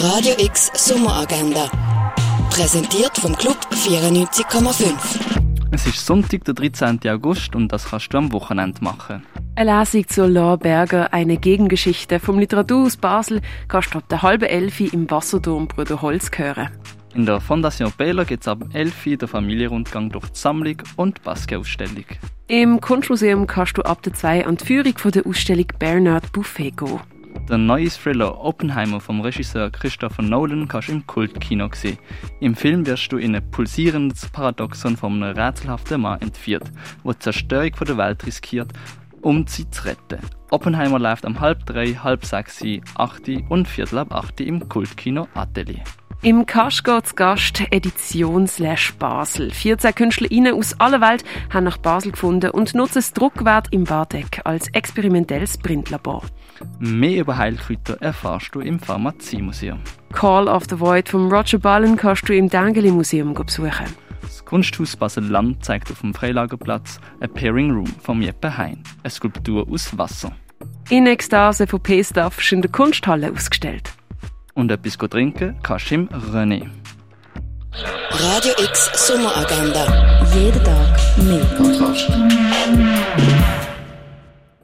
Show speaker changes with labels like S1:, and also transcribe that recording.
S1: Radio X Sommeragenda. Präsentiert vom Club 94,5.
S2: Es ist Sonntag, der 13. August und das kannst du am Wochenende machen.
S3: Eine Lesung zu Laure Berger, eine Gegengeschichte vom Literaturhaus Basel, kannst du ab der halben Elfi im Wasserturm Brüder Holz hören.
S2: In der Fondation Bela gibt es ab 11 Uhr den Familienrundgang durch die Sammlung und die Basque-Ausstellung.
S3: Im Kunstmuseum kannst du ab der 2 an die Führung von der Ausstellung Bernard Buffet gehen.
S2: Der neue Thriller Oppenheimer vom Regisseur Christopher Nolan kannst du im Kultkino sehen. Im Film wirst du in ein pulsierendes Paradoxon von einem rätselhaften Mann entführt, der die Zerstörung der Welt riskiert, um sie zu retten. Oppenheimer läuft am halb drei, halb sechs, acht und viertel ab acht im Kultkino Atelier.
S3: Im Kaschgau zu Gast Edition Basel. 14 KünstlerInnen aus aller Welt haben nach Basel gefunden und nutzen das Druckwert im Bardeck als experimentelles Printlabor.
S2: Mehr über Heilkräuter erfährst du im Pharmaziemuseum.
S3: Call of the Void vom Roger Ballen kannst du im Dengeli Museum besuchen.
S2: Das Kunsthaus Basel-Land zeigt auf dem Freilagerplatz ein Pairing Room von Jeppe Hein, eine Skulptur aus Wasser.
S3: In Ekstase von P-Staff ist in der Kunsthalle ausgestellt.
S2: Und etwas trinken kannst du im René.
S1: Radio X Sommeragenda. Jeden Tag mehr. Kontrast.